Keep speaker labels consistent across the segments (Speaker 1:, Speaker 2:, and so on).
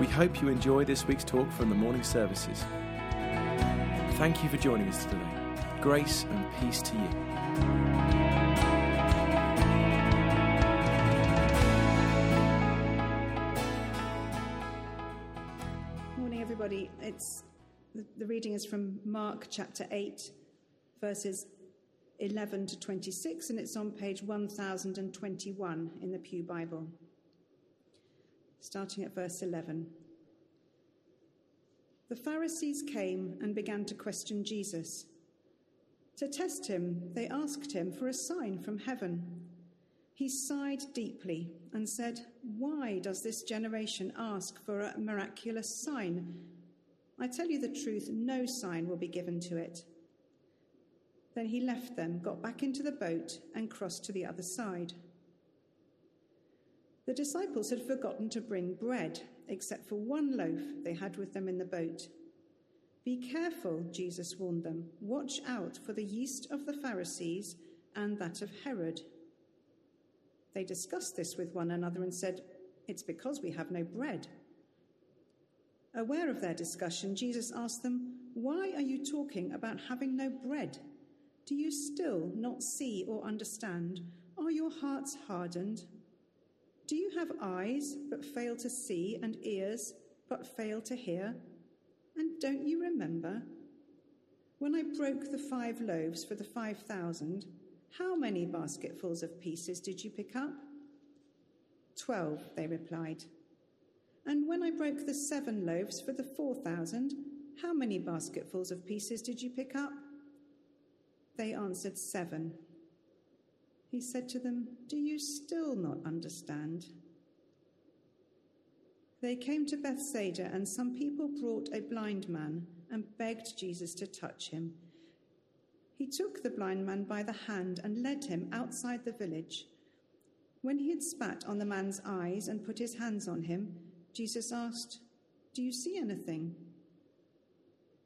Speaker 1: We hope you enjoy this week's talk from the morning services. Thank you for joining us today. Grace and peace to you.
Speaker 2: Morning, everybody. It's the, reading is from Mark chapter 8, verses 11 to 26, and it's on page 1021 in the Pew Bible. Starting at verse 11. The Pharisees came and began to question Jesus. To test him, they asked him for a sign from heaven. He sighed deeply and said, Why does this generation ask for a miraculous sign? I tell you the truth, no sign will be given to it. Then he left them, got back into the boat, and crossed to the other side. The disciples had forgotten to bring bread, except for one loaf they had with them in the boat. Be careful, Jesus warned them. Watch out for the yeast of the Pharisees and that of Herod. They discussed this with one another and said, It's because we have no bread. Aware of their discussion, Jesus asked them, Why are you talking about having no bread? Do you still not see or understand? Are your hearts hardened? Do you have eyes but fail to see, and ears but fail to hear? And don't you remember? When I broke the five loaves for the five thousand, how many basketfuls of pieces did you pick up? Twelve, they replied. And when I broke the seven loaves for the four thousand, how many basketfuls of pieces did you pick up? They answered, Seven. He said to them, Do you still not understand? They came to Bethsaida, and some people brought a blind man and begged Jesus to touch him. He took the blind man by the hand and led him outside the village. When he had spat on the man's eyes and put his hands on him, Jesus asked, Do you see anything?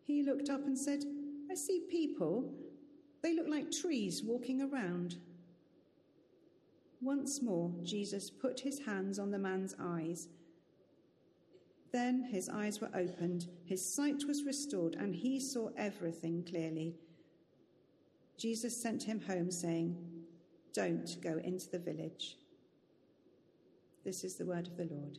Speaker 2: He looked up and said, I see people. They look like trees walking around. Once more, Jesus put his hands on the man's eyes. Then his eyes were opened, his sight was restored, and he saw everything clearly. Jesus sent him home, saying, Don't go into the village. This is the word of the Lord.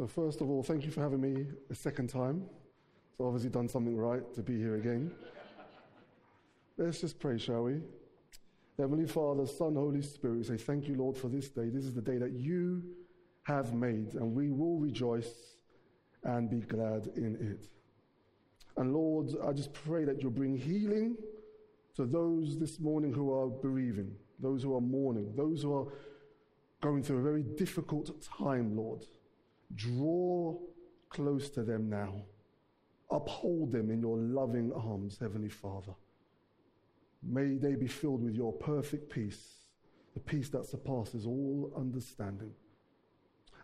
Speaker 3: So, first of all, thank you for having me a second time. So, obviously, done something right to be here again. Let's just pray, shall we? Heavenly Father, Son, Holy Spirit, we say thank you, Lord, for this day. This is the day that you have made, and we will rejoice and be glad in it. And Lord, I just pray that you'll bring healing to those this morning who are bereaving, those who are mourning, those who are going through a very difficult time, Lord. Draw close to them now. Uphold them in your loving arms, Heavenly Father. May they be filled with your perfect peace, the peace that surpasses all understanding.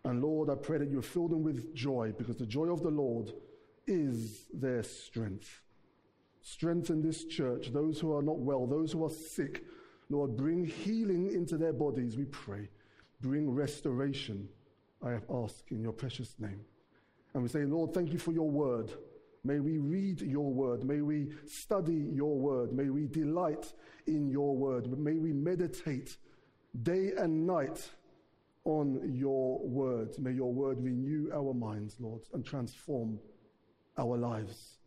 Speaker 3: And Lord, I pray that you fill them with joy because the joy of the Lord is their strength. Strengthen this church, those who are not well, those who are sick. Lord, bring healing into their bodies, we pray. Bring restoration, I have asked in your precious name. And we say, Lord, thank you for your word. May we read your word. May we study your word. May we delight in your word. May we meditate day and night on your word. May your word renew our minds, Lord, and transform our lives.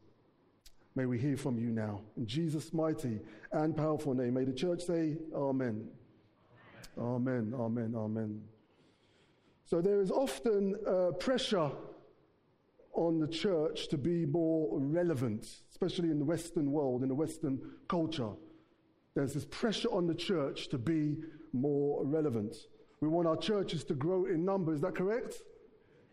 Speaker 3: May we hear from you now. In Jesus' mighty and powerful name, may the church say, Amen. Amen, amen, amen. So there is often uh, pressure on the church to be more relevant, especially in the Western world, in the Western culture. There's this pressure on the church to be more relevant. We want our churches to grow in number, is that correct?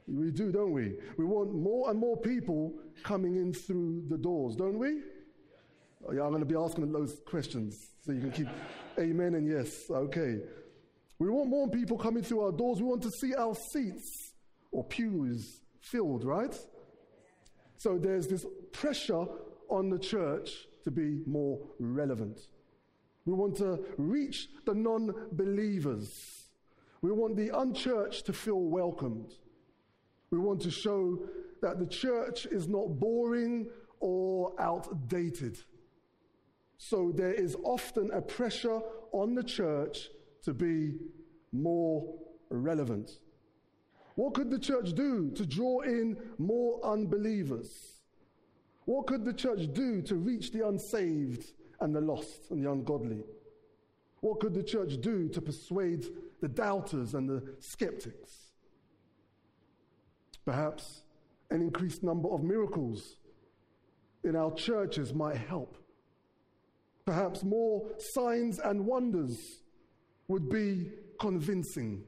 Speaker 3: We do, don't we? We want more and more people coming in through the doors, don't we? Oh, yeah, I'm going to be asking those questions so you can keep amen and yes. Okay. We want more people coming through our doors. We want to see our seats or pews filled, right? So there's this pressure on the church to be more relevant. We want to reach the non believers. We want the unchurched to feel welcomed. We want to show that the church is not boring or outdated. So there is often a pressure on the church to be more relevant. What could the church do to draw in more unbelievers? What could the church do to reach the unsaved and the lost and the ungodly? What could the church do to persuade the doubters and the skeptics? Perhaps an increased number of miracles in our churches might help. Perhaps more signs and wonders would be convincing.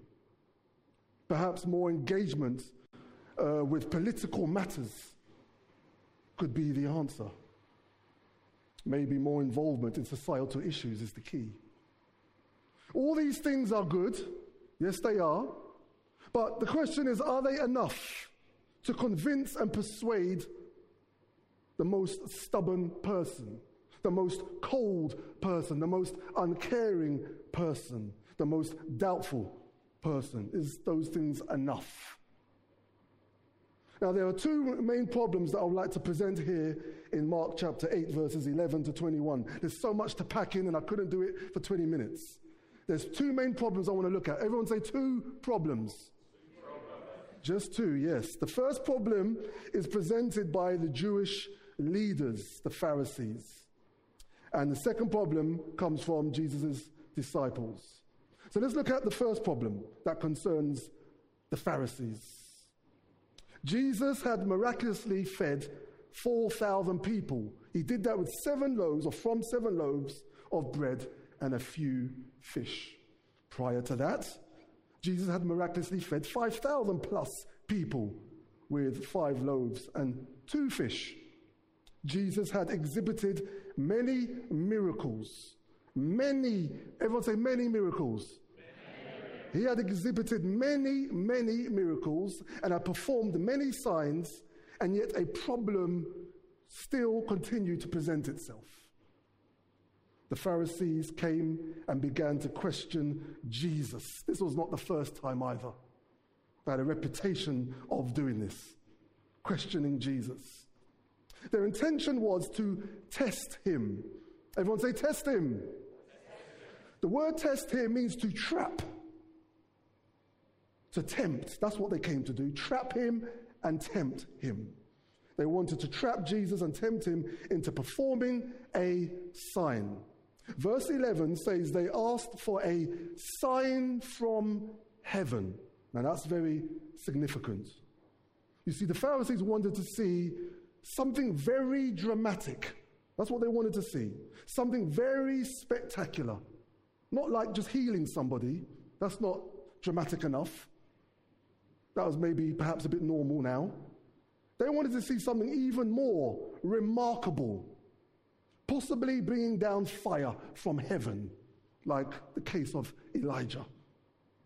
Speaker 3: Perhaps more engagement uh, with political matters could be the answer. Maybe more involvement in societal issues is the key. All these things are good. Yes, they are. But the question is are they enough to convince and persuade the most stubborn person, the most cold person, the most uncaring person, the most doubtful person? Is those things enough? Now, there are two main problems that I would like to present here in Mark chapter 8, verses 11 to 21. There's so much to pack in, and I couldn't do it for 20 minutes. There's two main problems I want to look at. Everyone say two problems. Just two, yes. The first problem is presented by the Jewish leaders, the Pharisees. And the second problem comes from Jesus' disciples. So let's look at the first problem that concerns the Pharisees. Jesus had miraculously fed 4,000 people. He did that with seven loaves, or from seven loaves of bread and a few fish. Prior to that, Jesus had miraculously fed 5,000 plus people with five loaves and two fish. Jesus had exhibited many miracles. Many, everyone say many miracles. He had exhibited many, many miracles and had performed many signs, and yet a problem still continued to present itself. The Pharisees came and began to question Jesus. This was not the first time either. They had a reputation of doing this, questioning Jesus. Their intention was to test him. Everyone say, test him. The word test here means to trap to tempt. That's what they came to do trap him and tempt him. They wanted to trap Jesus and tempt him into performing a sign. Verse 11 says they asked for a sign from heaven. Now that's very significant. You see, the Pharisees wanted to see something very dramatic. That's what they wanted to see. Something very spectacular. Not like just healing somebody. That's not dramatic enough. That was maybe perhaps a bit normal now. They wanted to see something even more remarkable, possibly bringing down fire from heaven, like the case of Elijah.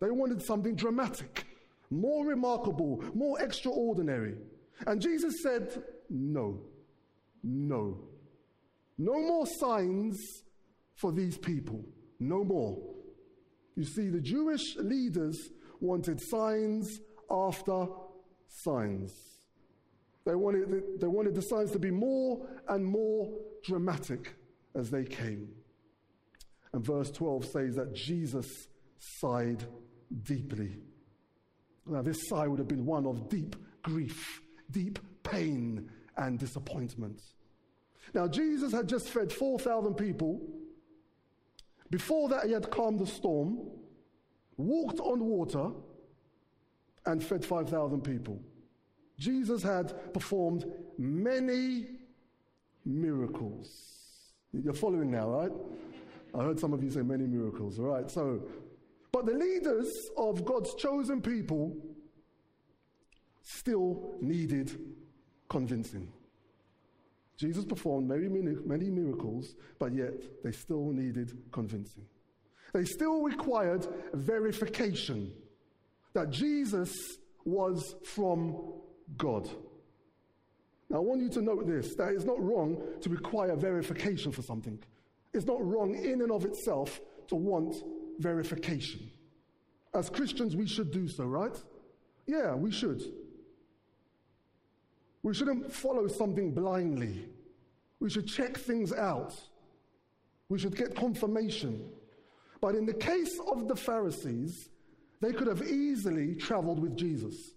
Speaker 3: They wanted something dramatic, more remarkable, more extraordinary. And Jesus said, No, no, no more signs for these people, no more. You see, the Jewish leaders wanted signs after signs. They wanted, they wanted the signs to be more and more dramatic as they came. And verse 12 says that Jesus sighed deeply. Now, this sigh would have been one of deep grief, deep pain, and disappointment. Now, Jesus had just fed 4,000 people. Before that, he had calmed the storm, walked on water, and fed 5,000 people. Jesus had performed many miracles. You're following now, right? I heard some of you say many miracles, all right? So, but the leaders of God's chosen people still needed convincing. Jesus performed many, many miracles, but yet they still needed convincing. They still required verification that Jesus was from God. Now, I want you to note this that it's not wrong to require verification for something. It's not wrong in and of itself to want verification. As Christians, we should do so, right? Yeah, we should. We shouldn't follow something blindly. We should check things out. We should get confirmation. But in the case of the Pharisees, they could have easily traveled with Jesus.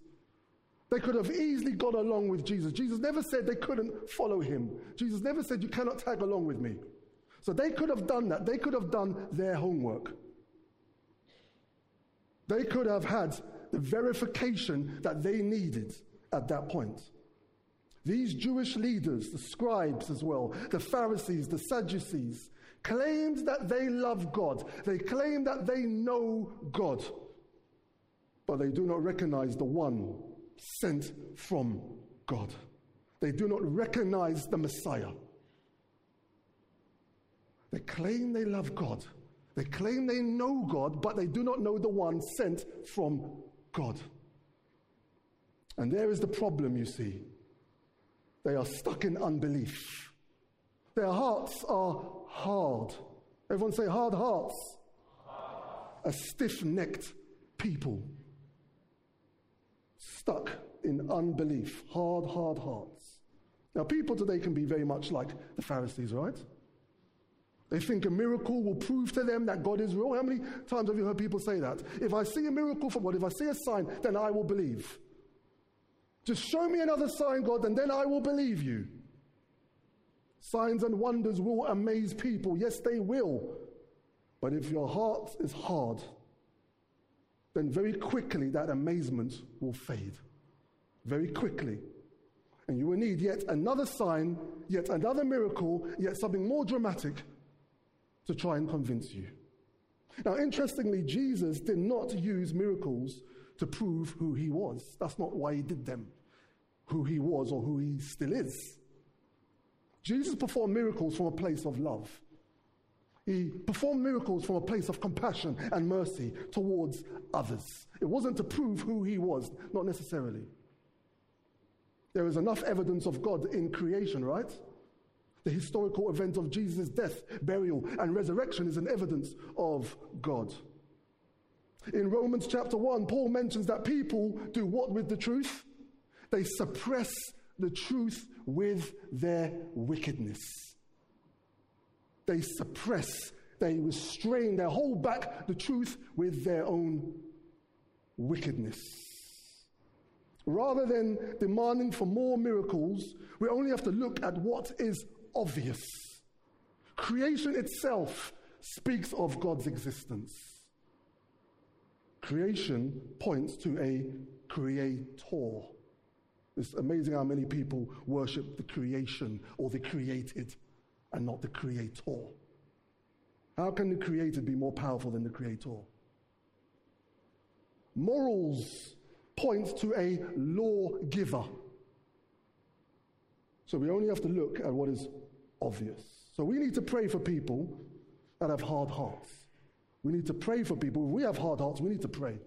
Speaker 3: They could have easily got along with Jesus. Jesus never said they couldn't follow him. Jesus never said, You cannot tag along with me. So they could have done that. They could have done their homework. They could have had the verification that they needed at that point. These Jewish leaders, the scribes as well, the Pharisees, the Sadducees, claimed that they love God. They claim that they know God. But they do not recognize the one sent from God. They do not recognize the Messiah. They claim they love God. They claim they know God, but they do not know the one sent from God. And there is the problem, you see. They are stuck in unbelief. Their hearts are hard. Everyone say hard hearts. A stiff necked people. Stuck in unbelief. Hard, hard hearts. Now, people today can be very much like the Pharisees, right? They think a miracle will prove to them that God is real. How many times have you heard people say that? If I see a miracle from God, if I see a sign, then I will believe. Just show me another sign, God, and then I will believe you. Signs and wonders will amaze people. Yes, they will. But if your heart is hard, then very quickly that amazement will fade. Very quickly. And you will need yet another sign, yet another miracle, yet something more dramatic to try and convince you. Now, interestingly, Jesus did not use miracles to prove who he was. That's not why he did them, who he was or who he still is. Jesus performed miracles from a place of love. He performed miracles from a place of compassion and mercy towards others. It wasn't to prove who he was, not necessarily. There is enough evidence of God in creation, right? The historical event of Jesus' death, burial, and resurrection is an evidence of God. In Romans chapter 1, Paul mentions that people do what with the truth? They suppress the truth with their wickedness. They suppress, they restrain, they hold back the truth with their own wickedness. Rather than demanding for more miracles, we only have to look at what is obvious. Creation itself speaks of God's existence. Creation points to a creator. It's amazing how many people worship the creation or the created and not the creator. How can the created be more powerful than the creator? Morals point to a lawgiver. So we only have to look at what is obvious. So we need to pray for people that have hard hearts. We need to pray for people. We have hard hearts, we need to pray.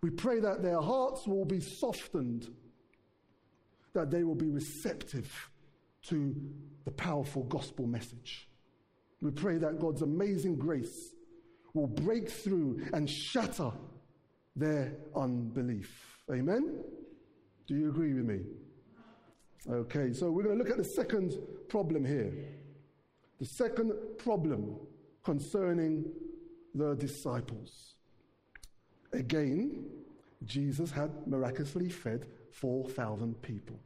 Speaker 3: We pray that their hearts will be softened, that they will be receptive to the powerful gospel message. We pray that God's amazing grace will break through and shatter their unbelief. Amen? Do you agree with me? Okay, so we're going to look at the second problem here. The second problem concerning the disciples. Again, Jesus had miraculously fed 4,000 people.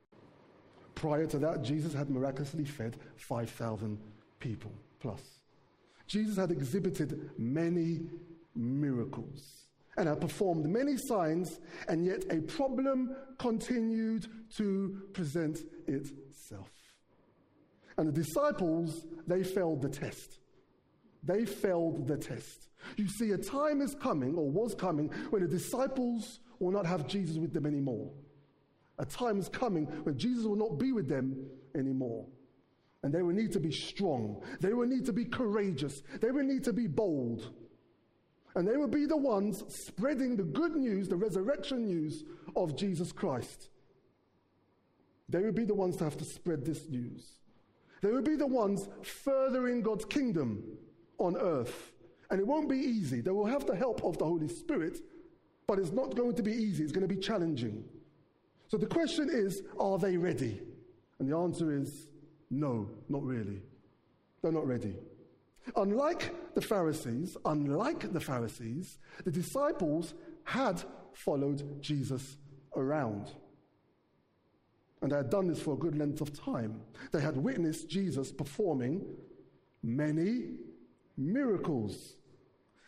Speaker 3: Prior to that, Jesus had miraculously fed 5,000 people plus. Jesus had exhibited many miracles. and had performed many signs, and yet a problem continued to present itself. And the disciples, they failed the test. They failed the test. You see, a time is coming, or was coming, when the disciples will not have Jesus with them anymore. A time is coming when Jesus will not be with them anymore. And they will need to be strong. They will need to be courageous. They will need to be bold. And they will be the ones spreading the good news, the resurrection news of Jesus Christ. They will be the ones to have to spread this news. They will be the ones furthering God's kingdom on earth. And it won't be easy. They will have the help of the Holy Spirit, but it's not going to be easy. It's going to be challenging. So the question is are they ready? And the answer is no, not really. They're not ready. Unlike the Pharisees, unlike the Pharisees, the disciples had followed Jesus around. And they had done this for a good length of time. They had witnessed Jesus performing many miracles.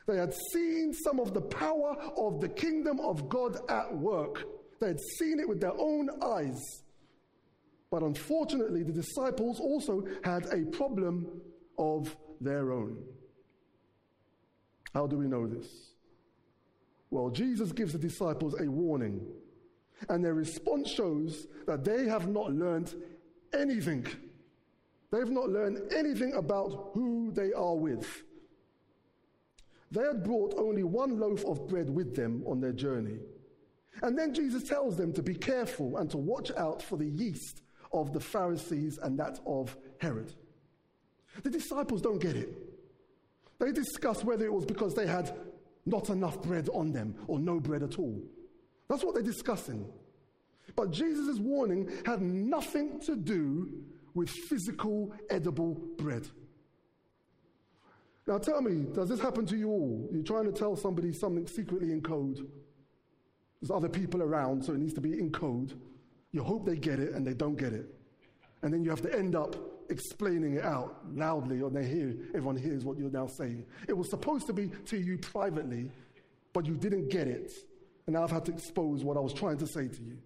Speaker 3: They had seen some of the power of the kingdom of God at work. They had seen it with their own eyes. But unfortunately, the disciples also had a problem of their own. How do we know this? Well, Jesus gives the disciples a warning, and their response shows that they have not learned anything. They've not learned anything about who they are with. They had brought only one loaf of bread with them on their journey. And then Jesus tells them to be careful and to watch out for the yeast of the Pharisees and that of Herod. The disciples don't get it. They discuss whether it was because they had not enough bread on them or no bread at all. That's what they're discussing. But Jesus' warning had nothing to do with physical, edible bread. Now tell me, does this happen to you all? You're trying to tell somebody something secretly in code. There's other people around, so it needs to be in code. You hope they get it and they don't get it. And then you have to end up explaining it out loudly, or they hear, everyone hears what you're now saying. It was supposed to be to you privately, but you didn't get it. And now I've had to expose what I was trying to say to you.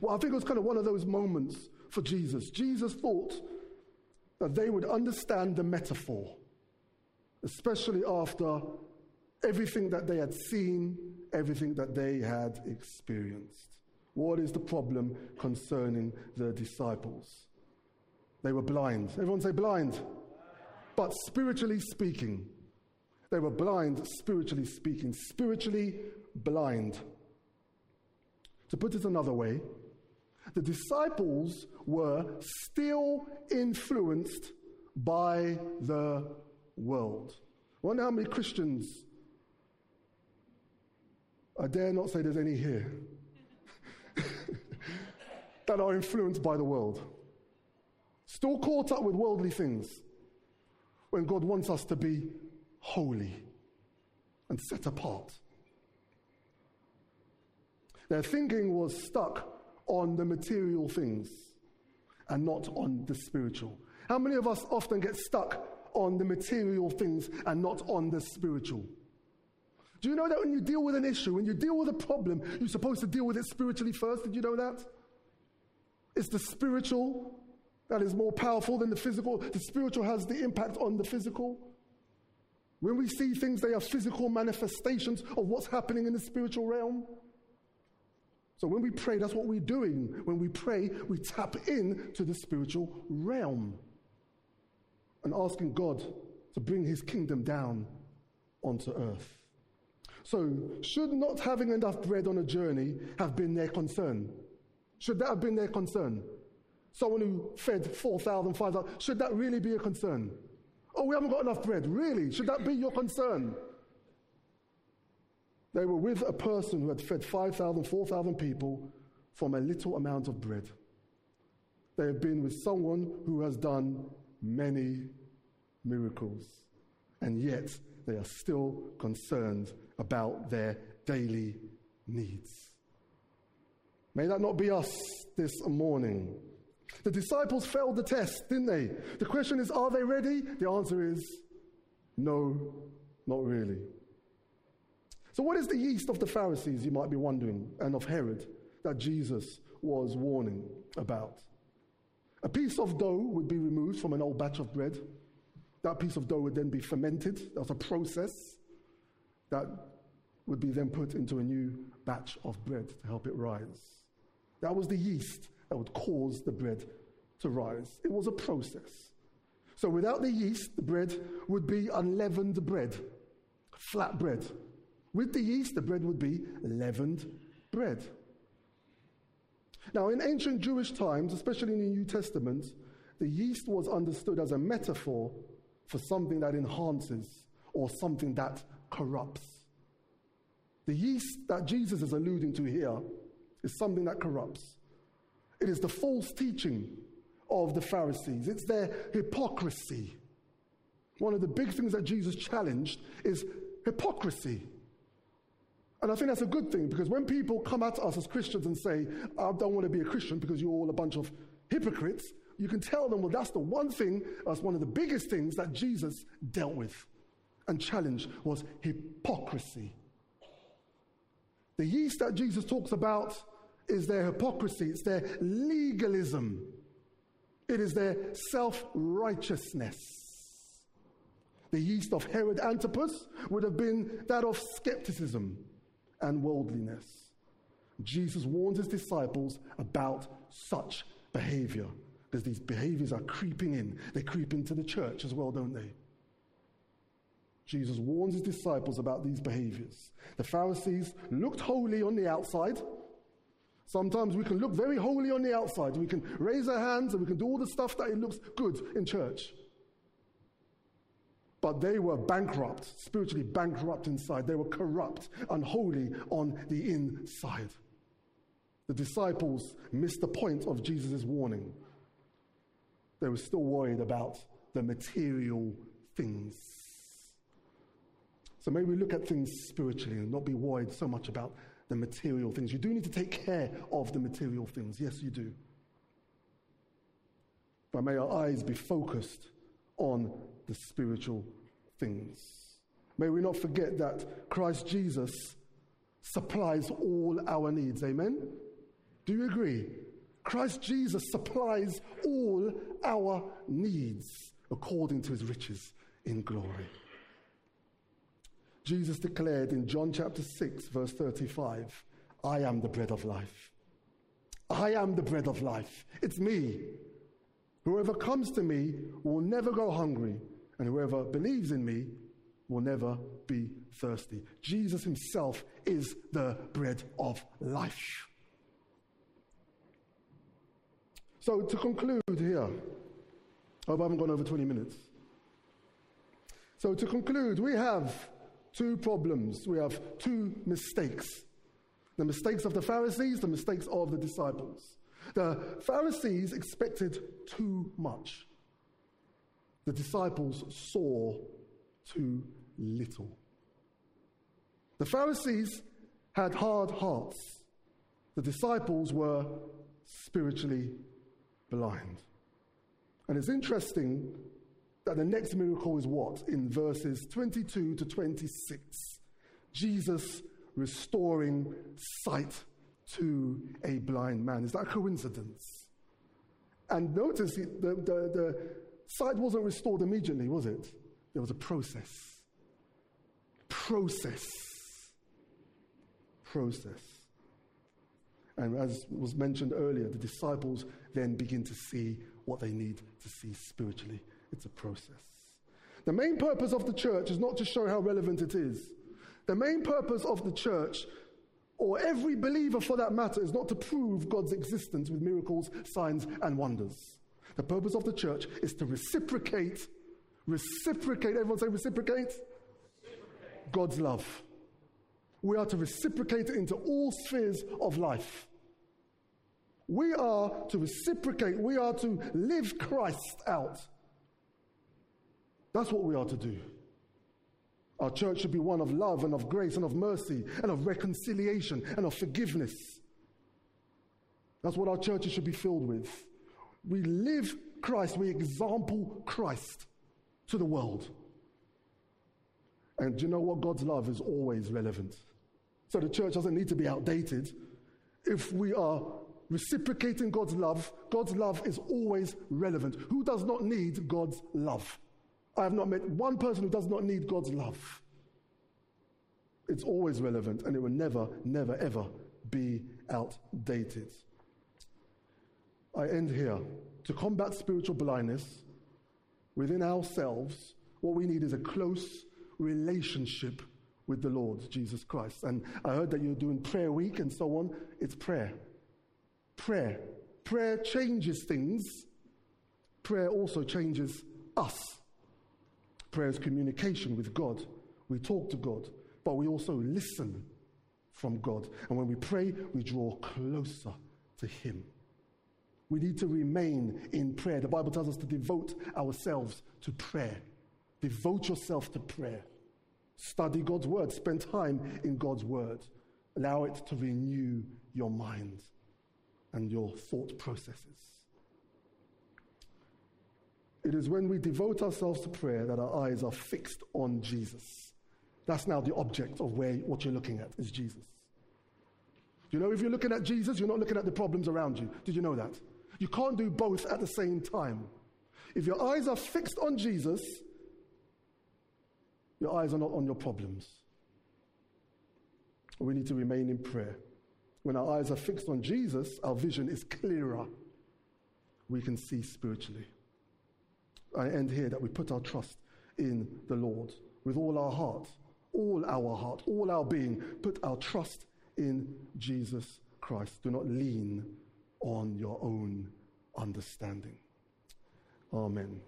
Speaker 3: Well, I think it was kind of one of those moments for Jesus. Jesus thought that they would understand the metaphor, especially after everything that they had seen, everything that they had experienced. What is the problem concerning the disciples? They were blind. Everyone say blind. But spiritually speaking, they were blind, spiritually speaking, spiritually blind. To put it another way, the disciples were still influenced by the world. I wonder how many Christians, I dare not say there's any here, that are influenced by the world. Still caught up with worldly things when God wants us to be holy and set apart. Their thinking was stuck on the material things and not on the spiritual. How many of us often get stuck on the material things and not on the spiritual? Do you know that when you deal with an issue, when you deal with a problem, you're supposed to deal with it spiritually first? Did you know that? It's the spiritual that is more powerful than the physical. The spiritual has the impact on the physical. When we see things, they are physical manifestations of what's happening in the spiritual realm. So when we pray, that's what we're doing. When we pray, we tap in to the spiritual realm and asking God to bring his kingdom down onto earth. So, should not having enough bread on a journey have been their concern? Should that have been their concern? Someone who fed 4,000, 5,000, should that really be a concern? Oh, we haven't got enough bread. Really? Should that be your concern? They were with a person who had fed 5,000, 4,000 people from a little amount of bread. They have been with someone who has done many miracles, and yet they are still concerned about their daily needs. May that not be us this morning. The disciples failed the test, didn't they? The question is, are they ready? The answer is no, not really. So, what is the yeast of the Pharisees, you might be wondering, and of Herod that Jesus was warning about? A piece of dough would be removed from an old batch of bread. That piece of dough would then be fermented. That's a process that would be then put into a new batch of bread to help it rise. That was the yeast that would cause the bread to rise. It was a process. So without the yeast, the bread would be unleavened bread, flat bread. With the yeast, the bread would be leavened bread. Now, in ancient Jewish times, especially in the New Testament, the yeast was understood as a metaphor for something that enhances or something that corrupts. The yeast that Jesus is alluding to here is something that corrupts. It is the false teaching of the Pharisees, it's their hypocrisy. One of the big things that Jesus challenged is hypocrisy. And I think that's a good thing because when people come at us as Christians and say, I don't want to be a Christian because you're all a bunch of hypocrites, you can tell them, well, that's the one thing, that's one of the biggest things that Jesus dealt with and challenged was hypocrisy. The yeast that Jesus talks about is their hypocrisy, it's their legalism, it is their self righteousness. The yeast of Herod Antipas would have been that of skepticism and worldliness. Jesus warns his disciples about such behavior because these behaviors are creeping in. They creep into the church as well, don't they? Jesus warns his disciples about these behaviors. The Pharisees looked holy on the outside. Sometimes we can look very holy on the outside. We can raise our hands and we can do all the stuff that it looks good in church. But they were bankrupt, spiritually bankrupt inside. They were corrupt, unholy on the inside. The disciples missed the point of Jesus' warning. They were still worried about the material things. So maybe we look at things spiritually and not be worried so much about the material things. You do need to take care of the material things. Yes, you do. But may our eyes be focused on the spiritual things. May we not forget that Christ Jesus supplies all our needs. Amen? Do you agree? Christ Jesus supplies all our needs according to his riches in glory. Jesus declared in John chapter 6, verse 35, I am the bread of life. I am the bread of life. It's me. Whoever comes to me will never go hungry, and whoever believes in me will never be thirsty. Jesus himself is the bread of life. So, to conclude here, I hope I haven't gone over 20 minutes. So, to conclude, we have two problems. We have two mistakes the mistakes of the Pharisees, the mistakes of the disciples. The Pharisees expected too much, the disciples saw too little. The Pharisees had hard hearts, the disciples were spiritually blind. And it's interesting that the next miracle is what? In verses 22 to 26. Jesus restoring sight to a blind man. Is that a coincidence? And notice the, the, the sight wasn't restored immediately, was it? There was a process. Process. Process. And as was mentioned earlier, the disciples then begin to see what they need to see spiritually. It's a process. The main purpose of the church is not to show how relevant it is. The main purpose of the church, or every believer for that matter, is not to prove God's existence with miracles, signs, and wonders. The purpose of the church is to reciprocate, reciprocate, everyone say reciprocate? reciprocate. God's love. We are to reciprocate it into all spheres of life. We are to reciprocate, we are to live Christ out. That's what we are to do. Our church should be one of love and of grace and of mercy and of reconciliation and of forgiveness. That's what our churches should be filled with. We live Christ, we example Christ to the world. And do you know what? God's love is always relevant. So the church doesn't need to be outdated. If we are reciprocating God's love, God's love is always relevant. Who does not need God's love? I have not met one person who does not need God's love. It's always relevant and it will never, never, ever be outdated. I end here. To combat spiritual blindness within ourselves, what we need is a close relationship with the Lord Jesus Christ. And I heard that you're doing prayer week and so on. It's prayer. Prayer. Prayer changes things. Prayer also changes us. Prayer is communication with God. We talk to God, but we also listen from God. And when we pray, we draw closer to Him. We need to remain in prayer. The Bible tells us to devote ourselves to prayer. Devote yourself to prayer. Study God's word. Spend time in God's word. Allow it to renew your mind and your thought processes. It is when we devote ourselves to prayer that our eyes are fixed on Jesus. That's now the object of where what you're looking at is Jesus. You know, if you're looking at Jesus, you're not looking at the problems around you. Did you know that? You can't do both at the same time. If your eyes are fixed on Jesus, your eyes are not on your problems. We need to remain in prayer. When our eyes are fixed on Jesus, our vision is clearer. We can see spiritually. I end here that we put our trust in the Lord with all our heart, all our heart, all our being. Put our trust in Jesus Christ. Do not lean on your own understanding. Amen.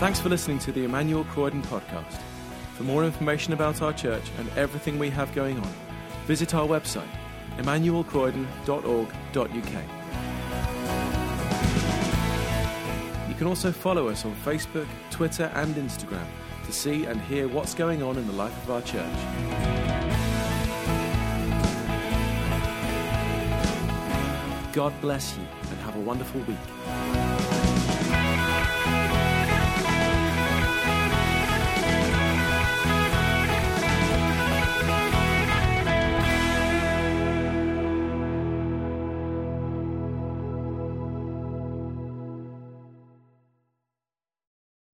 Speaker 1: Thanks for listening to the Emmanuel Croydon podcast. For more information about our church and everything we have going on, visit our website, emmanuelcroydon.org.uk. You can also follow us on Facebook, Twitter, and Instagram to see and hear what's going on in the life of our church. God bless you and have a wonderful week.